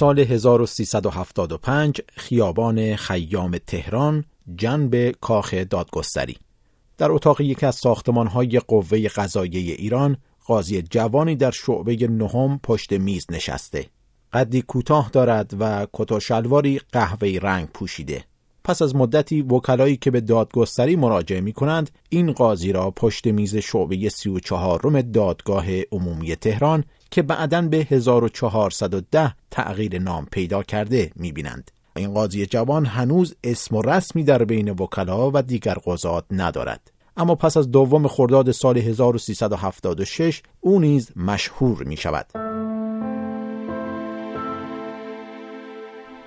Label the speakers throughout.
Speaker 1: سال 1375 خیابان خیام تهران جنب کاخ دادگستری. در اتاق یکی از ساختمانهای قوه قضاییه ایران قاضی جوانی در شعبه نهم پشت میز نشسته. قدی کوتاه دارد و کت و شلواری قهوه‌ای رنگ پوشیده. پس از مدتی وکلایی که به دادگستری مراجعه می کنند این قاضی را پشت میز شعبه 34 روم دادگاه عمومی تهران که بعدا به 1410 تغییر نام پیدا کرده می بینند. این قاضی جوان هنوز اسم و رسمی در بین وکلا و دیگر قضات ندارد. اما پس از دوم خرداد سال 1376 او نیز مشهور می شود.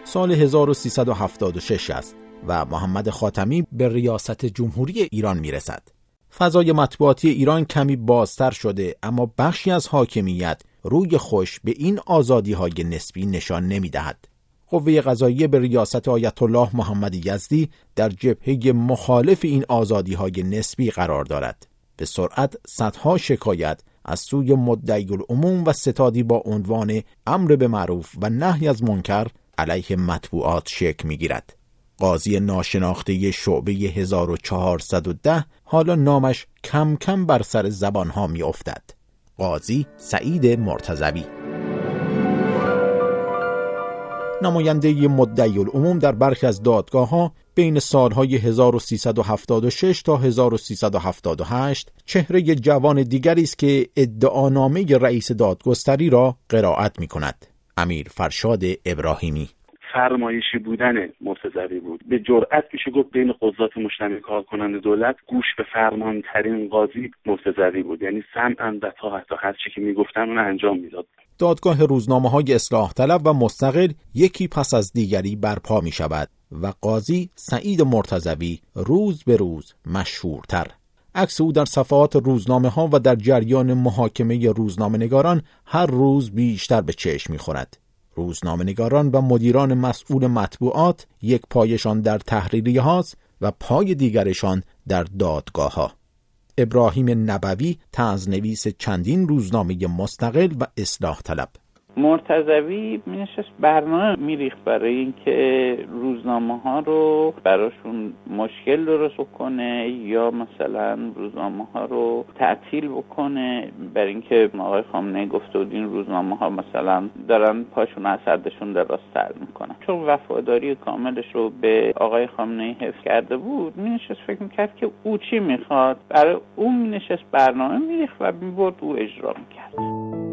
Speaker 1: سال 1376 است و محمد خاتمی به ریاست جمهوری ایران می رسد. فضای مطبوعاتی ایران کمی بازتر شده اما بخشی از حاکمیت روی خوش به این آزادی های نسبی نشان نمی دهد. قوه قضاییه به ریاست آیت الله محمد یزدی در جبهه مخالف این آزادی های نسبی قرار دارد. به سرعت صدها شکایت از سوی مدعی العموم و ستادی با عنوان امر به معروف و نهی از منکر علیه مطبوعات شکل می گیرد. قاضی ناشناخته شعبه 1410 حالا نامش کم کم بر سر زبانها می افتد. قاضی سعید مرتزوی نماینده مدعی العموم در برخی از دادگاه ها بین سالهای 1376 تا 1378 چهره جوان دیگری است که ادعانامه رئیس دادگستری را قرائت می کند. امیر فرشاد ابراهیمی
Speaker 2: فرمایشی بودن مرتضوی بود. به جرأت میشه گفت بین قضات مشتمی کار کننده دولت گوش به فرمان ترین قاضی مرتضوی بود. یعنی سمعا و تا حتی هر چی که می‌گفتن اون انجام می‌داد.
Speaker 1: دادگاه روزنامه های اصلاح طلب و مستقل یکی پس از دیگری برپا می شود و قاضی سعید مرتضوی روز به روز مشهورتر. عکس او در صفحات روزنامه ها و در جریان محاکمه روزنامه نگاران هر روز بیشتر به چشم می خورد. روزنامه نگاران و مدیران مسئول مطبوعات یک پایشان در تحریری هاست و پای دیگرشان در دادگاه ها. ابراهیم نبوی تازنویس چندین روزنامه مستقل و اصلاح طلب
Speaker 3: مرتضوی مینشست برنامه میریخت برای اینکه روزنامه ها رو براشون مشکل درست بکنه یا مثلا روزنامه ها رو تعطیل بکنه. برای اینکه آقای خامنه گفته بود این روزنامه ها مثلا دارن پاشون از حدشون تر می‌کنن. چون وفاداری کاملش رو به آقای خامنه حفظ کرده بود مینشست فکر می‌کرد که او چی می‌خواد. برای او مینشست برنامه میریخت و می‌برد او اجرا می‌کرد.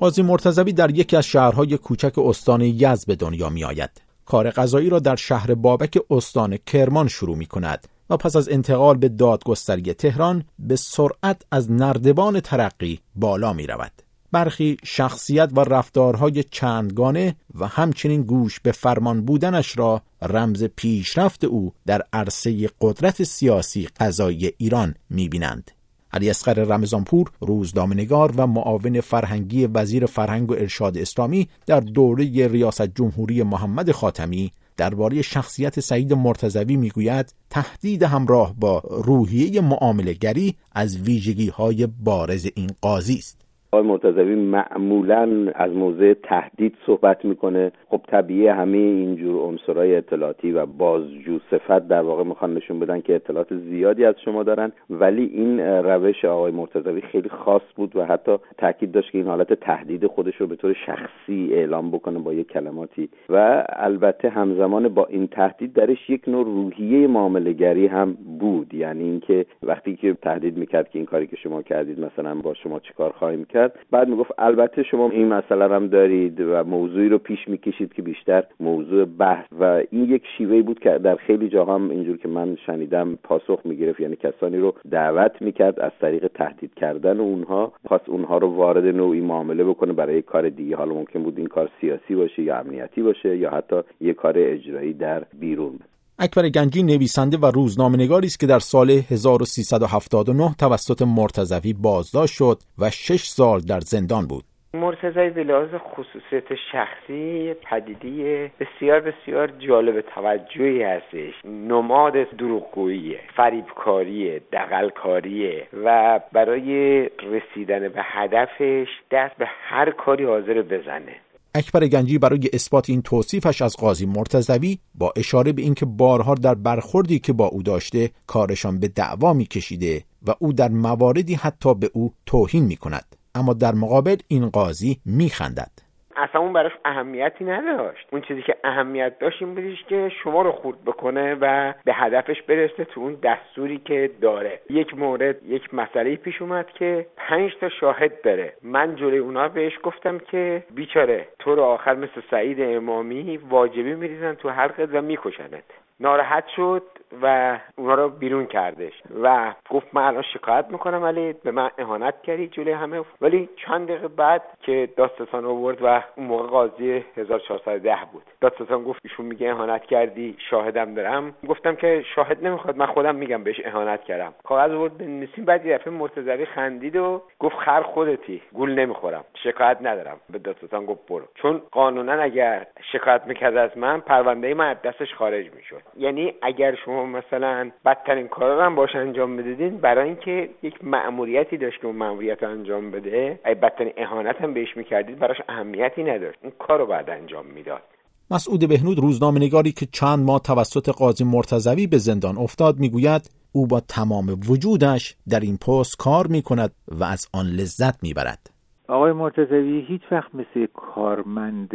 Speaker 1: قاضی مرتضوی در یکی از شهرهای کوچک استان یزد به دنیا می آید. کار قضایی را در شهر بابک استان کرمان شروع می کند و پس از انتقال به دادگستری تهران به سرعت از نردبان ترقی بالا می رود. برخی شخصیت و رفتارهای چندگانه و همچنین گوش به فرمان بودنش را رمز پیشرفت او در عرصه قدرت سیاسی قضایی ایران می بینند. علی اصغر رمضانپور روزنامه‌نگار و معاون فرهنگی وزیر فرهنگ و ارشاد اسلامی در دوره ریاست جمهوری محمد خاتمی درباره شخصیت سعید مرتضوی می‌گوید تهدید همراه با روحیه معاملهگری از ویژگی های بارز این قاضی است.
Speaker 4: آقای مرتضوی معمولا از موضع تهدید صحبت می‌کنه. خب طبیعی همه اینجور عنصرهای اطلاعاتی و بازجو صفت در واقع می‌خوان نشون بدن که اطلاعات زیادی از شما دارن. ولی این روش آقای مرتضوی خیلی خاص بود و حتی تاکید داشت که این حالت تهدید خودش رو به طور شخصی اعلام بکنه با یک کلماتی. و البته همزمان با این تهدید درش یک نوع روحیه معاملهگری هم بود. یعنی اینکه وقتی که تهدید می‌کرد که این کاری که شما کردید مثلا با شما چیکار خواهیم کرد کرد بعد می‌گفت البته شما این مسئله هم دارید و موضوعی رو پیش می‌کشید که بیشتر موضوع بحث و این یک شیوه بود که در خیلی جاها هم اینجور که من شنیدم پاسخ می‌گرفت یعنی کسانی رو دعوت می‌کرد از طریق تهدید کردن اونها خواست اونها رو وارد نوعی معامله بکنه برای کار دیگه. حالا ممکن بود این کار سیاسی باشه یا امنیتی باشه یا حتی یه کار اجرایی در بیرون.
Speaker 1: اکبر گنجی نویسنده و روزنامه‌نگاری است که در سال 1379 توسط مرتضوی بازداشت شد و شش سال در زندان بود.
Speaker 5: مرتضی به خصوصیت شخصی پدیده بسیار بسیار جالب توجهی هستش نماد دروغگوییه فریبکاریه دقلکاریه و برای رسیدن به هدفش دست به هر کاری حاضر بزنه
Speaker 1: اکبر گنجی برای اثبات این توصیفش از قاضی مرتزوی با اشاره به اینکه بارها در برخوردی که با او داشته کارشان به دعوا میکشیده و او در مواردی حتی به او توهین می کند اما در مقابل این قاضی میخندد.
Speaker 5: اصلا اون براش اهمیتی نداشت. اون چیزی که اهمیت داشت این بودیش که شما رو خورد بکنه و به هدفش برسه تو اون دستوری که داره. یک مورد یک مسئله پیش اومد که پنج تا شاهد داره. من جلوی اونا بهش گفتم که بیچاره تو رو آخر مثل سعید امامی واجبی میریزن تو حلقت و میکشنت. ناراحت شد. و اونها رو بیرون کردش. و گفت من الان شکایت می‌کنم ولی به من اهانت کردی جلوی همه. ولی چند دقیقه بعد که داستان آورد و اون موقع قاضی 1410 بود. داستان گفت ایشون میگه اهانت کردی شاهدم دارم. گفتم که شاهد نمی‌خواد من خودم میگم بهش اهانت کردم. کاغذ آورد بنویسیم بعد یه دفعه مرتضوی خندید و گفت خر خودتی گول نمی‌خورم شکایت ندارم. به داستان گفت برو. چون قانونا اگر شکایت می‌کرد از من پرونده من از دستش خارج می‌شد. یعنی اگر شما مثلا بدترین کارا هم باش انجام بدیدین برای اینکه یک مأموریتی داشت که اون مأموریت رو انجام بده. اگه بدترین اهانت هم بهش می‌کردید براش اهمیتی نداشت. اون کار رو بعد انجام می‌داد.
Speaker 1: مسعود بهنود روزنامه نگاری که چند ماه توسط قاضی مرتزوی به زندان افتاد می‌گوید او با تمام وجودش در این پست کار می کند و از آن لذت می‌برد.
Speaker 6: آقای مرتضوی هیچ وقت مثل کارمند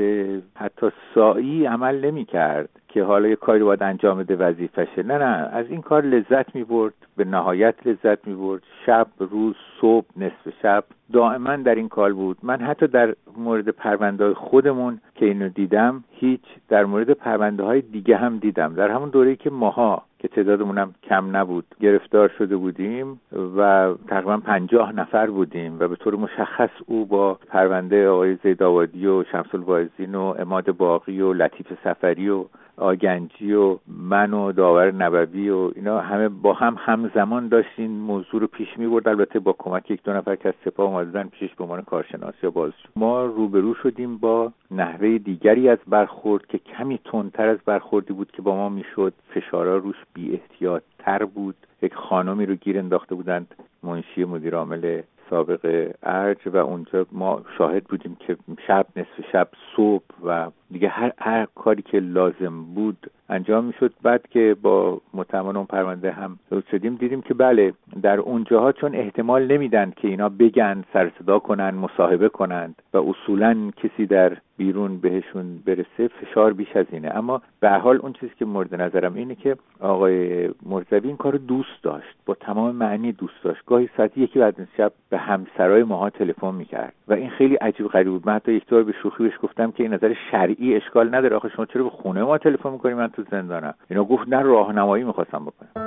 Speaker 6: حتی سایی عمل نمی کرد که حالا یه کاری باید انجام بده وظیفشه نه نه از این کار لذت می برد به نهایت لذت می برد شب روز صبح نصف شب دائما در این کار بود. من حتی در مورد پرونده خودمون که اینو دیدم هیچ در مورد پرونده های دیگه هم دیدم. در همون دوره که ماها که تعدادمون هم کم نبود گرفتار شده بودیم و تقریبا پنجاه نفر بودیم و به طور مشخص او با پرونده آقای زیدآبادی و شمس الواعظین و اماد باقی و لطیف سفری و آگنجی و من و داور نبوی و اینا همه با هم همزمان داشتین موضوع رو پیش می برد البته با کمک یک دو نفر که از سپاه اومدن پیشش به عنوان کارشناسی یا بازجو. ما روبرو شدیم با نحوه دیگری از برخورد که کمی تندتر از برخوردی بود که با ما می‌شد. فشارا روش بی احتیاط تر بود. یک خانمی رو گیر انداخته بودند. منشی مدیر عامل سابق ارج و اونجا ما شاهد بودیم که شب نصف شب صبح و دیگه هر, هر کاری که لازم بود انجام می‌شد. بعد که با متهمان اون پرونده هم شدیم دیدیم که بله در اونجاها چون احتمال نمیدن که اینا بگن سر صدا کنن مصاحبه کنند و اصولا کسی در بیرون بهشون برسه فشار بیش از اینه. اما به حال اون چیزی که مورد نظرم اینه که آقای مرزوی این کارو دوست داشت. با تمام معنی دوست داشت. گاهی ساعتی یکی بعد شب به همسرای ماها تلفن می‌کرد و این خیلی عجیب غریب بود. من حتی یک به شوخی بهش گفتم که این نظر شرعی اشکال نداره. آخه شما چرا به خونه ما تلفن می‌کنی؟ من تو زندانم. اینا گفت نه راهنمایی می‌خواستم بکنم.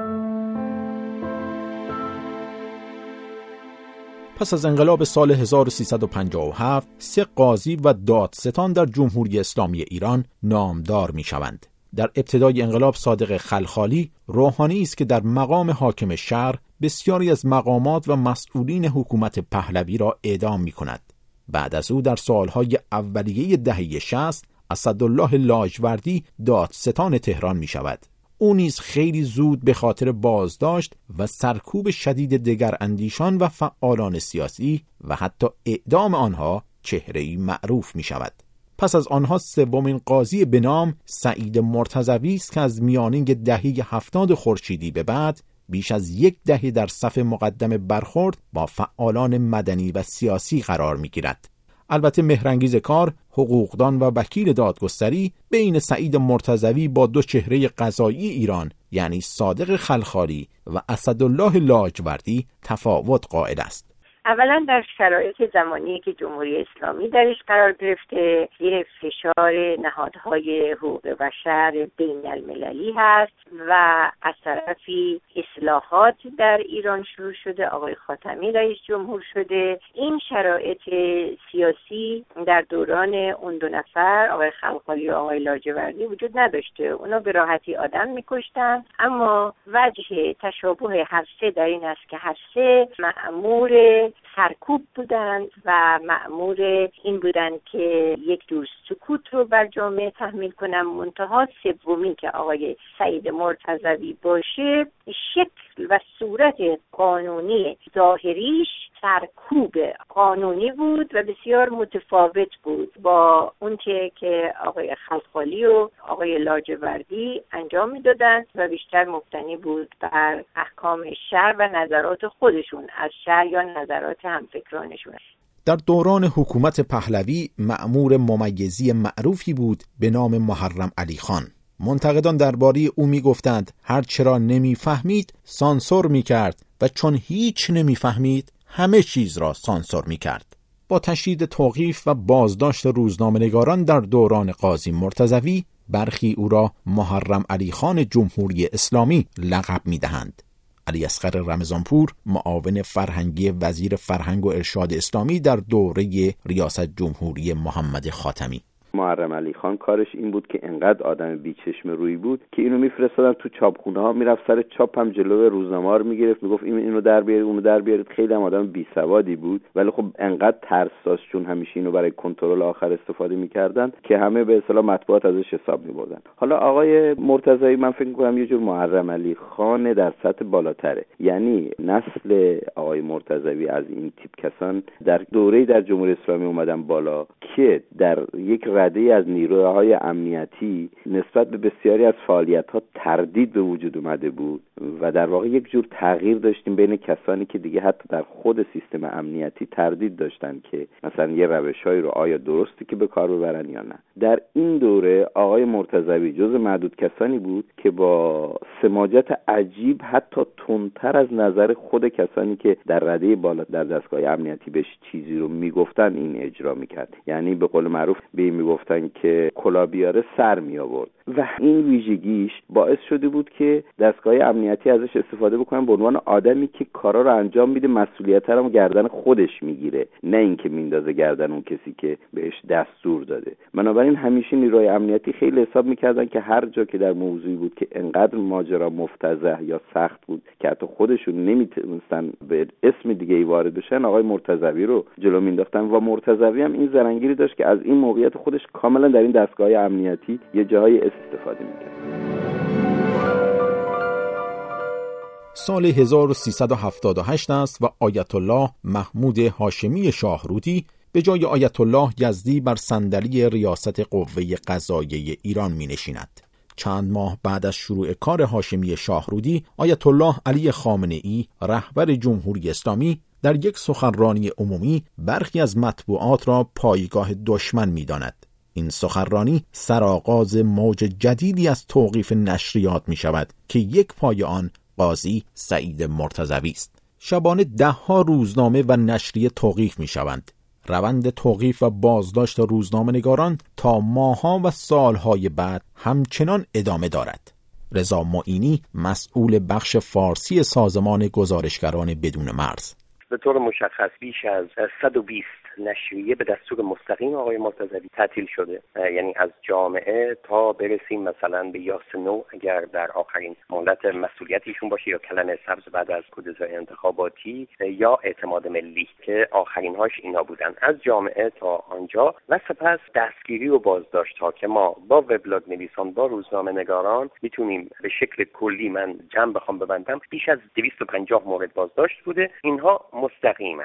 Speaker 1: پس از انقلاب سال 1357 سه قاضی و دادستان در جمهوری اسلامی ایران نامدار می شوند. در ابتدای انقلاب صادق خلخالی روحانی است که در مقام حاکم شهر بسیاری از مقامات و مسئولین حکومت پهلوی را اعدام می کند. بعد از او در سالهای اولیه دهه 60 اسدالله لاجوردی دادستان تهران می شود. او نیز خیلی زود به خاطر بازداشت و سرکوب شدید دگر اندیشان و فعالان سیاسی و حتی اعدام آنها چهره معروف می شود. پس از آنها سومین قاضی به نام سعید مرتضوی است که از میانه دهه هفتاد خورشیدی به بعد بیش از یک دهه در صف مقدم برخورد با فعالان مدنی و سیاسی قرار می گیرد. البته مهرنگیز کار حقوقدان و وکیل دادگستری بین سعید مرتزوی با دو چهره قضایی ایران یعنی صادق خلخالی و اسدالله لاجوردی تفاوت قائل است
Speaker 7: اولا در شرایط زمانی که جمهوری اسلامی درش قرار گرفته زیر فشار نهادهای حقوق بشر بین المللی هست و از طرفی اصلاحات در ایران شروع شده آقای خاتمی رئیس جمهور شده. این شرایط سیاسی در دوران اون دو نفر آقای خلقالی و آقای لاجوردی وجود نداشته. اونا به راحتی آدم میکشتن. اما وجه تشابه هر سه در این است که هر سه معمور سرکوب بودند و معمور این بودند که یک دور سکوت رو بر جامعه تحمیل کنم. منتها سومی که آقای سعید مرتضوی باشه شکل و صورت قانونی ظاهریش سرکوب قانونی بود و بسیار متفاوت بود با اون که آقای خلخالی و آقای لاجوردی انجام می‌دادند و بیشتر مبتنی بود بر احکام شهر و نظرات خودشون از شهر یا نظرات همفکرانشون.
Speaker 1: در دوران حکومت پهلوی معمور ممیزی معروفی بود به نام محرم علی خان. منتقدان درباره او می‌گفتند هر چرا نمی‌فهمید سانسور می‌کرد و چون هیچ نمی‌فهمید همه چیز را سانسور می‌کرد. با تشدید توقیف و بازداشت روزنامه‌نگاران در دوران قاضی مرتضوی برخی او را محرم علی خان جمهوری اسلامی لقب می‌دهند. علی اصغر رمضانپور معاون فرهنگی وزیر فرهنگ و ارشاد اسلامی در دوره ریاست جمهوری محمد خاتمی.
Speaker 4: محرم علی خان کارش این بود که انقدر آدم بیچشم روی بود که اینو میفرستادن تو چاپخونه ها می‌رفت سر چاپ هم جلو روزنامه رو می‌گرفت می‌گفت این اینو در بیارید اونو در بیارید. خیلی هم آدم بی سوادی بود. ولی خب انقدر ترس داشت چون همیشه اینو برای کنترل آخر استفاده می‌کردن که همه به اصطلاح مطبوعات ازش حساب میبردن. حالا آقای مرتضی من فکر می‌کنم یه جور محرم علی خان در سطح بالاتره. یعنی نسل آقای مرتضوی از این تیپ کسان در دوره در جمهوری اسلامی اومدن بالا که در یک رده از نیروهای امنیتی نسبت به بسیاری از فعالیت ها تردید به وجود اومده بود و در واقع یک جور تغییر داشتیم بین کسانی که دیگه حتی در خود سیستم امنیتی تردید داشتن که مثلا یه روشهایی رو آیا درستی که به کار ببرن یا نه. در این دوره آقای مرتضوی جز معدود کسانی بود که با سماجت عجیب حتی تندتر از نظر خود کسانی که در رده بالا در دستگاه امنیتی بهش چیزی رو می‌گفتن این اجرا می‌کرد. یعنی به قول معروف به این می‌گفتن که کلا بیاره سر می آورد و این ویژگیش باعث شده بود که دستگاه امنیتی ازش استفاده بکنن به عنوان آدمی که کارا رو انجام میده مسئولیت رو گردن خودش می‌گیره. نه اینکه میندازه گردن اون کسی که بهش دستور داده. بنابراین همیشه نیروی امنیتی خیلی حساب می‌کردن که هر جا که در موضوعی بود که انقدر ماجرا مفتزه یا سخت بود که حتی خودشون نمی‌تونستن به اسم دیگه ای وارد بشن آقای مرتضوی رو جلو مینداختن و مرتضوی هم این زرنگیری داشت که از این موقعیت خودش کاملا در این دستگاه امنیتی یه جاهای استفاده می‌کرد
Speaker 1: سال 1378 است و آیت الله محمود هاشمی شاهرودی به جای آیت الله یزدی بر صندلی ریاست قوه قضاییه ایران می نشیند. چند ماه بعد از شروع کار هاشمی شاهرودی آیت الله علی خامنه ای رهبر جمهوری اسلامی در یک سخنرانی عمومی برخی از مطبوعات را پایگاه دشمن می داند. این سخنرانی سرآغاز موج جدیدی از توقیف نشریات می شود که یک پای آن قاضی سعید مرتضوی است. شبانه دهها روزنامه و نشریه توقیف می شوند روند توقیف و بازداشت روزنامه نگاران تا ماها و سالهای بعد همچنان ادامه دارد. رضا معینی مسئول بخش فارسی سازمان گزارشگران بدون مرز.
Speaker 8: به طور مشخص بیش از 120 نشریه به دستور مستقیم آقای مرتضوی تعطیل شده. یعنی از جامعه تا برسیم مثلا به یاسنو اگر در آخرین مهلت مسئولیتیشون باشه یا کلن سبز بعد از کودتای انتخاباتی یا اعتماد ملی که آخرین هاش اینا بودن. از جامعه تا آنجا و سپس دستگیری و بازداشت ها که ما با وبلاگ نویسان با روزنامه نگاران می‌تونیم به شکل کلی من جمع بخوام ببندم بیش از 250 مورد بازداشت بوده. اینها مستقیما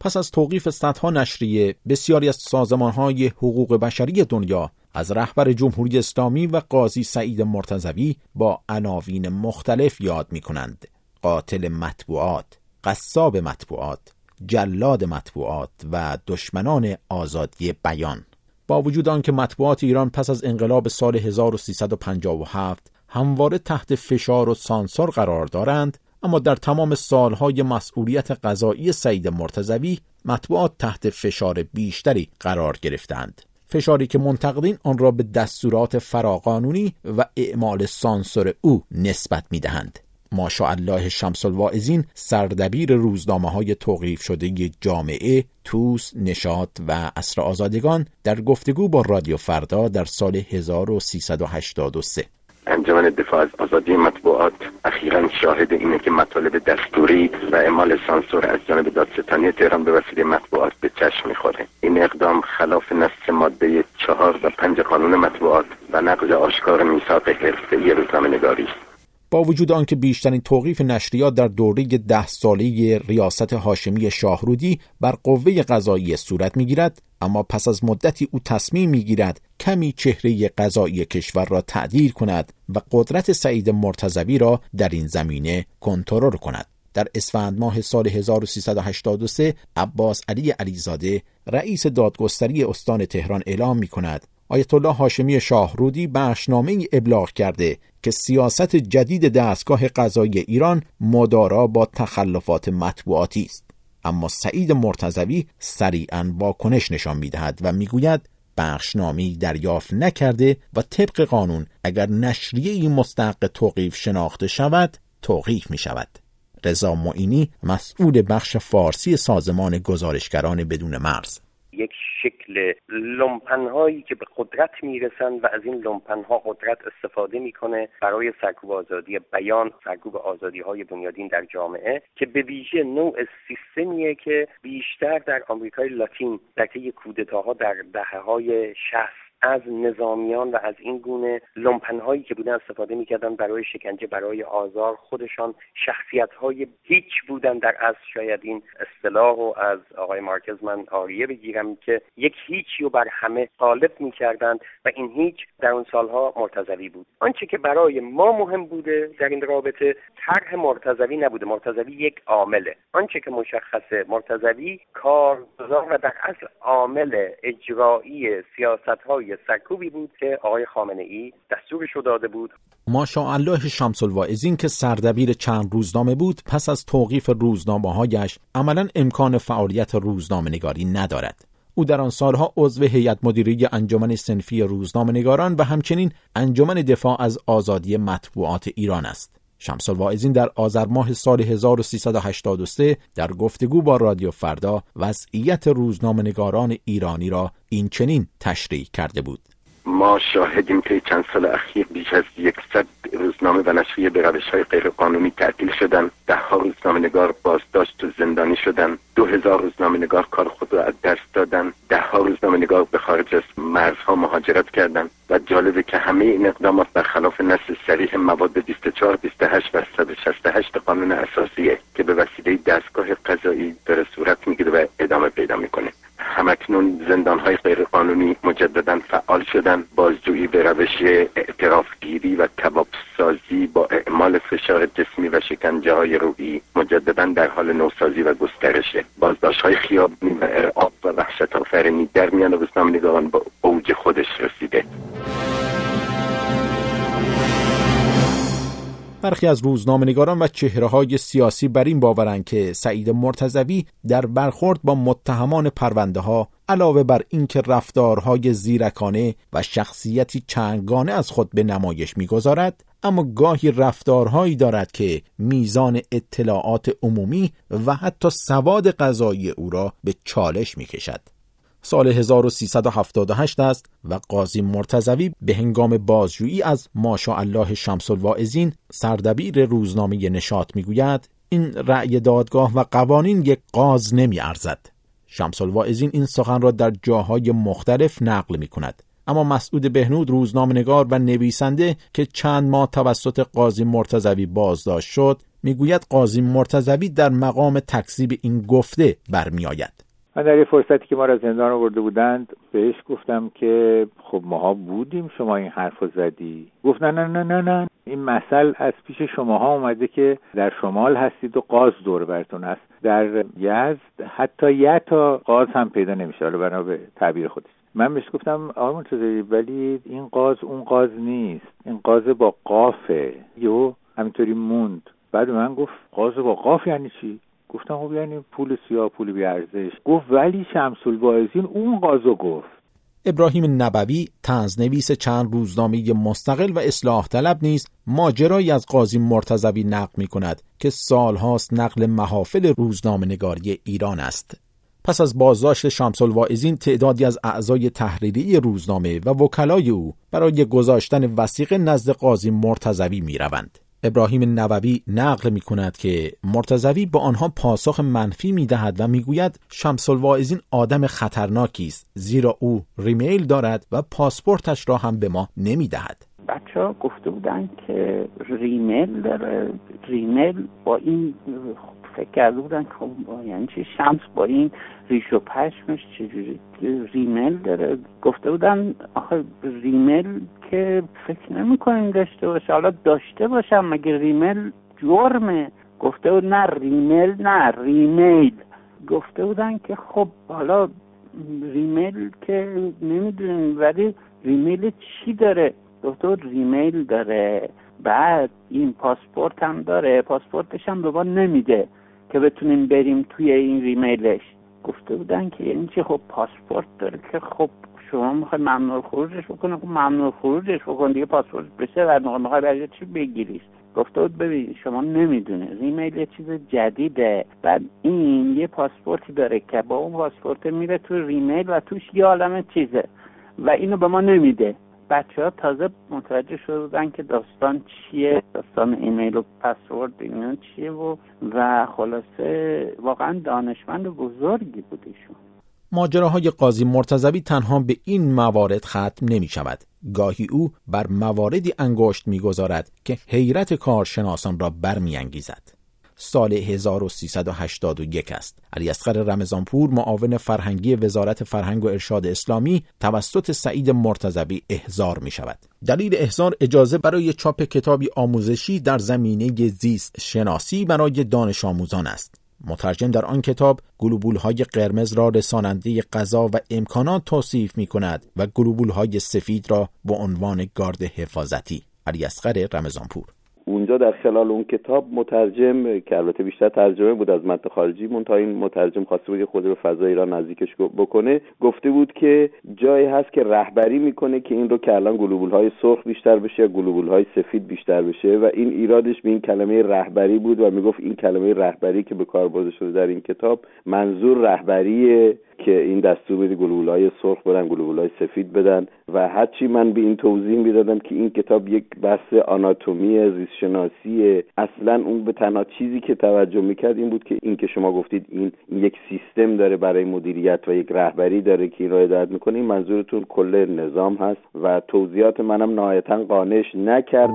Speaker 1: پس از توقیف صدها نشریه بسیاری از سازمانهای حقوق بشری دنیا از رهبر جمهوری اسلامی و قاضی سعید مرتضوی با عناوین مختلف یاد می کنند. قاتل مطبوعات، قصاب مطبوعات، جلاد مطبوعات و دشمنان آزادی بیان. با وجود آنکه مطبوعات ایران پس از انقلاب سال 1357 همواره تحت فشار و سانسور قرار دارند اما در تمام سالهای مسئولیت قضایی سعید مرتزوی مطبوعات تحت فشار بیشتری قرار گرفتند فشاری که منتقدین آن را به دستورات فراقانونی و اعمال سانسور او نسبت می دهند. ماشاءالله شمس الواعظین سردبیر روزنامه های توقیف شده جامعه توس، نشاط و اصر آزادگان در گفتگو با رادیو فردا در سال 1383
Speaker 9: انجمن دفاع از آزادی مطبوعات اخیرا شاهد اینه که مطالب دستوری و اعمال سانسور از جانب دادستانی تهران به وسیله مطبوعات به چشم می‌خوره. این اقدام خلاف نص ماده چهار و پنج قانون مطبوعات و نقض آشکار میثاق حرفهای روزنامه نگاری است.
Speaker 1: با وجود آنکه بیشترین توقیف نشریات در دوره ده ساله ریاست هاشمی شاهرودی بر قوه قضایی صورت می‌گیرد اما پس از مدتی او تصمیم می‌گیرد کمی چهره قضایی کشور را تعدیل کند و قدرت سعید مرتضوی را در این زمینه کنترل کند. در اسفند ماه سال 1383 عباس علی علیزاده رئیس دادگستری استان تهران اعلام می کند آیت الله هاشمی شاهرودی بخشنامه ای ابلاغ کرده که سیاست جدید دستگاه قضایی ایران مدارا با تخلفات مطبوعاتی است. اما سعید مرتضوی سریعا واکنش نشان می‌دهد و می‌گوید بخشنامه دریافت نکرده و طبق قانون اگر نشریه مستحق توقیف شناخته شود توقیف می شود رضا معینی مسئول بخش فارسی سازمان گزارشگران بدون مرز.
Speaker 8: یک شکل لومپنهایی که به قدرت می‌رسند و از این لومپنها قدرت استفاده می‌کنه برای سرکوب آزادی بیان سرکوب آزادی های بنیادین در جامعه که به ویژه نوع سیستمیه که بیشتر در آمریکای لاتین در کودتاها در دهه های شهست از نظامیان و از این گونه لومپنهایی که بودن استفاده می‌کردن برای شکنجه برای آزار خودشان شخصیت های هیچ بودن در از شاید این اصطلاح و از آقای مارکز من آریه بگیرم که یک هیچی رو بر همه غالب می‌کردند و این هیچ در اون سالها مرتضوی بود. آنچه که برای ما مهم بوده در این رابطه طرح مرتضوی نبوده. مرتضوی یک عامله. آنچه که مشخصه مرتضوی کارگزار و در اصل عامل اجرایی سیاست های سرکوبی بود که آقای خامنه ای دستورش رو داده بود
Speaker 1: الله شمس الواعظین که سردبیر چند روزنامه بود پس از توقیف روزنامه هایش عملا امکان فعالیت روزنامه نگاری ندارد او در آن سالها عضو هیئت مدیره انجمن سنفی روزنامه نگاران و همچنین انجمن دفاع از آزادی مطبوعات ایران است. شمس الواعظین در آذر ماه سال 1383 در گفتگو با رادیو فردا وضعیت روزنامه نگاران ایرانی را این چنین تشریح کرده بود.
Speaker 9: ما شاهدیم که چند سال اخیر بیش از یکصد روزنامه و نشریه به روش های غیرقانونی تعطیل شدن ده ها روزنامه نگار بازداشت و زندانی شدن دو هزار روزنامه نگار کار خود را از دست دادن ده ها روزنامه نگار به خارج از مرزها مهاجرت کردند و جالبه که همه این اقدامات برخلاف نص سریح مواد 24 28 و 168 قانون اساسیه که به وسیله دستگاه قضایی داره صورت می‌گیره و ادامه پیدا می‌کنه. همکنون زندان های غیر قانونی مجددا فعال شدن بازجویی به روش اعترافگیری و کباب سازی با اعمال فشار جسمی و شکنجه های روحی مجددا در حال نوسازی و گسترشه بازداشت های خیابانی و ارعاب و وحشت آفرینی در میان روزنامه‌نگاران با اوج خودش رسیده.
Speaker 1: برخی از روزنامه‌نگاران و چهره های سیاسی بر این باورند که سعید مرتزوی در برخورد با متهمان پرونده ها علاوه بر اینکه رفتارهای زیرکانه و شخصیتی چنگانه از خود به نمایش می‌گذارد اما گاهی رفتارهایی دارد که میزان اطلاعات عمومی و حتی سواد قضایی او را به چالش می‌کشد. سال 1378 است و قاضی مرتزوی به هنگام بازجویی از الله شمس الواعظین سردبیر روزنامه نشاط می‌گوید این رأی دادگاه و قوانین یک قاز نمی ارزد. شمس الواعظین این سخن را در جاهای مختلف نقل می کند. اما مسعود بهنود روزنامه‌نگار و نویسنده که چند ماه توسط قاضی مرتزوی بازداشت شد می‌گوید قاضی مرتزوی در مقام تکذیب این گفته برمیآید
Speaker 6: من در یه فرصتی که ما را زندان آورده بودند بهش گفتم که خب ماها بودیم شما این حرف زدی. گفت نه نه نه نه نه. این مثل از پیش شماها اومده که در شمال هستید و قاز دور برتون است. در یزد حتی یه تا قاز هم پیدا نمیشه. حالا بنا به تعبیر خودش. من بهش گفتم آقای منتظری ولی این قاز اون قاز نیست. این قاز با قافه. یو همینطوری موند. بعد من گفت قاز با قاف یعنی چی؟ گفتم خب یعنی پول سیاه پول بیارزش. گفت ولی شمس الباعثین اون قازو گفت.
Speaker 1: ابراهیم نبوی تنزنویس چند روزنامه مستقل و اصلاح طلب نیز ماجرایی از قاضی مرتضوی نقل می کند که سالهاست نقل محافل روزنامه نگاری ایران است. پس از بازداشت شمس الواعظین تعدادی از اعضای تحریری روزنامه و وکلای او برای گذاشتن وسیقه نزد قاضی مرتضوی می روند. ابراهیم نووی نقل می کند که مرتزوی به آنها پاسخ منفی می دهد و می گوید شمس الواعظین آدم خطرناکی است زیرا او ریمیل دارد و پاسپورتش را هم به ما نمی دهد.
Speaker 3: بچه ها گفته بودن که ریمیل داره ریمیل با این فکر کرده بودن که خب یعنی چی؟ شمس با این ریش و پشمش چجوری؟ ریمل داره؟ گفته بودن آخه ریمل که فکر نمی کنیم داشته باشه. حالا داشته باشم مگه ریمل جرمه؟ گفته بود نه ریمل نه ریمیل. گفته بودن که خب حالا ریمیل که نمی‌دونیم ولی ریمیل چی داره؟ گفته بود ریمیل داره. بعد این پاسپورت هم داره. پاسپورتش هم به ما نمیده. که بتونیم بریم توی این ریمیلش. گفته بودن که یعنی چی؟ خب پاسپورت داره که خب شما می‌خوای ممنوع خروجش بکنه خب ممنوع خروجش بکن دیگه پاسپورتشو می‌خوای برای چی بگیریش؟ گفته بود ببین شما نمی‌دونه ریمیل یه چیز جدیده. بعد این یه پاسپورتی داره که با اون پاسپورت میره تو ریمیل و توش یه عالم چیزه و اینو به ما نمیده. بچه ها تازه متوجه شده بودن که داستان چیه داستان ایمیل و پسورد اینا چیه و و خلاصه واقعا دانشمند بزرگی بود ایشون
Speaker 1: ماجراهای قاضی مرتضوی تنها به این موارد ختم نمی شود. گاهی او بر مواردی انگشت می‌گذارد که حیرت کارشناسان را برمیانگیزد. سال 1381 است. علی اصغر رمضانپور معاون فرهنگی وزارت فرهنگ و ارشاد اسلامی توسط سعید مرتضوی احضار می شود. دلیل احضار اجازه برای چاپ کتابی آموزشی در زمینه زیست شناسی برای دانش آموزان است. مترجم در آن کتاب گلوبول های قرمز را رساننده غذا و امکانات توصیف می کند و گلوبول های سفید را به عنوان گارد حفاظتی علی اصغر رمضانپور
Speaker 4: اونجا در خلال اون کتاب مترجم که البته بیشتر ترجمه بود از متن خارجی تا این مترجم خواسته بود خود به فضای ایران نزدیکش بکنه گفته بود که جایی هست که رهبری می‌کنه که این رو که الان گلوبول های سرخ بیشتر بشه یا گلوبول های سفید بیشتر بشه و این ایرادش به این کلمه رهبری بود و می‌گفت این کلمه رهبری که به کار برده شده در این کتاب منظور رهبری که این دستور بده گلولای سرخ بدن گلولای سفید بدن و هرچی من به این توضیح می‌دادم که این کتاب یک بحث آناتومی زیستشناسی اصلا اون به تنها چیزی که توجه می‌کرد این بود که این که شما گفتید این, یک سیستم داره برای مدیریت و یک رهبری داره که این را هدایت می‌کنه این منظورتون کل نظام هست و توضیحات منم نهایتا قانش نکرد.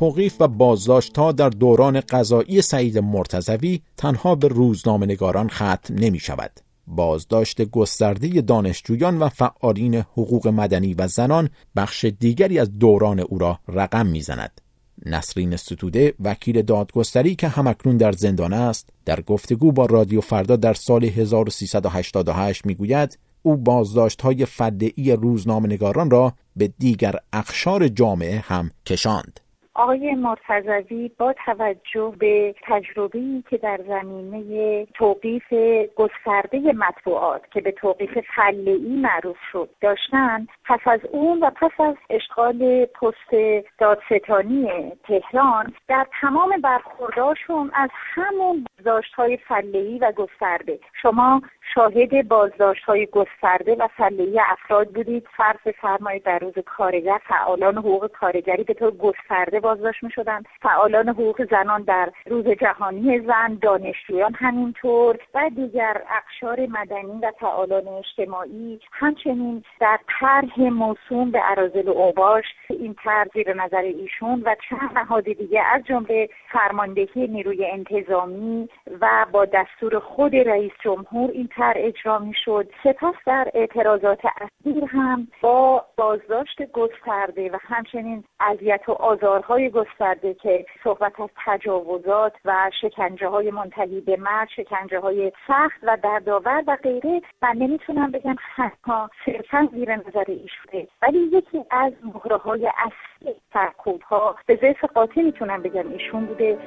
Speaker 1: توقیف و بازداشت تا در دوران قضایی سعید مرتزوی تنها به روزنامه نگاران ختم نمی شود. بازداشت گسترده دانشجویان و فعالین حقوق مدنی و زنان بخش دیگری از دوران او را رقم می‌زند. نسرین ستوده وکیل دادگستری که همکنون در زندان است در گفتگو با رادیو فردا در سال 1388 می‌گوید او بازداشت های فدعی روزنامه نگاران را به دیگر اخشار جامعه هم کشاند.
Speaker 10: آقای مرتضوی با توجه به تجربی که در زمینه توقیف گسترده مطبوعات که به توقیف فلعی معروف شد داشتن پس از اون و پس از اشغال پست دادستانی تهران در تمام برخورداشون از همون بازداشت های فلعی و گسترده. شما شاهد بازداشت های گسترده و فلعی افراد بودید. فرض فرمایید در روز کارگر فعالان حقوق کارگری به طور گسترده بازداشت می شدند فعالان حقوق زنان در روز جهانی زن دانشجویان همینطور و دیگر اقشار مدنی و فعالان اجتماعی. همچنین در طرح موسوم به عرازل و اوباش این طرح زیر نظر ایشون و چند نهاد دیگه از جمله فرماندهی نیروی انتظامی و با دستور خود رئیس جمهور این طرح اجرا می شد سپس در اعتراضات اخیر هم با بازداشت گسترده و همچنین اذیت و آزارهای گسترده که صحبت از تجاوزات و شکنجه های منتهی به مرد شکنجه های سخت و دردآور و غیره من نمی‌تونم بگم حتی صرفا زیر نظر ایشونه ولی یکی از مهره اصلی سرکوب به ذیف قاطع می‌تونم بگم ایشون بوده.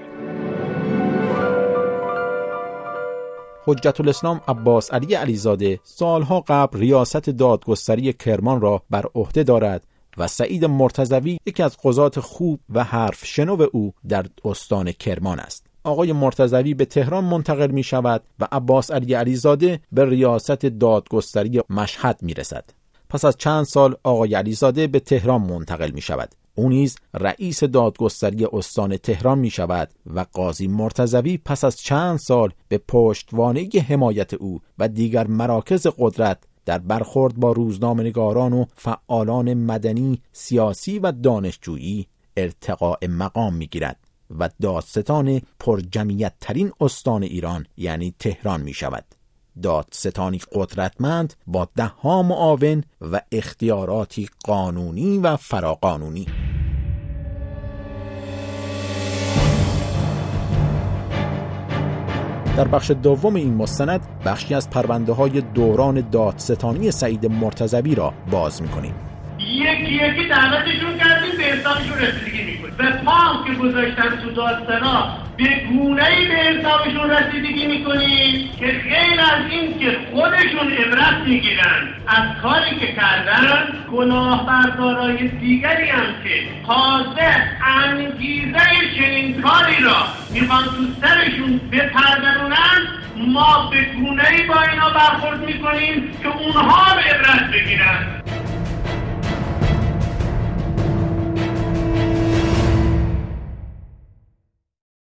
Speaker 1: حجت الاسلام عباس علی علیزاده سالها قبل ریاست دادگستری کرمان را بر عهده دارد و سعید مرتزوی یکی از قضات خوب و حرف شنو او در استان کرمان است آقای مرتضوی به تهران منتقل می شود و عباس علی علیزاده به ریاست دادگستری مشهد می رسد. پس از چند سال آقای علیزاده به تهران منتقل می شود. او نیز رئیس دادگستری استان تهران می شود و قاضی مرتضوی پس از چند سال به پشتوانه حمایت او و دیگر مراکز قدرت در برخورد با روزنامه‌نگاران و فعالان مدنی، سیاسی و دانشجویی ارتقاء مقام می‌گیرد و دادستان پرجمعیت ترین استان ایران یعنی تهران می شود. دادستانی قدرتمند با ده ها معاون و اختیاراتی قانونی و فراقانونی در بخش دوم این مستند بخشی از پرونده های دوران دادستانی سعید مرتضوی را باز می‌کنیم.
Speaker 11: یکی یکی دعوتشون کردیم به حسابشون رسیدگی می‌کنیم. به پام که گذاشتن تو دادسنا به گونه ای به حسابشون رسیدگی می‌کنیم که غیر از این که خودشون عبرت می‌گیرن از کاری که کردن گناه بردارای دیگری هم که تازه انگیزه چنین کاری را می‌خوان تو سرشون بپردرونن ما به گونه ای با اینا برخورد می‌کنیم که اونها به عبرت بگیرن.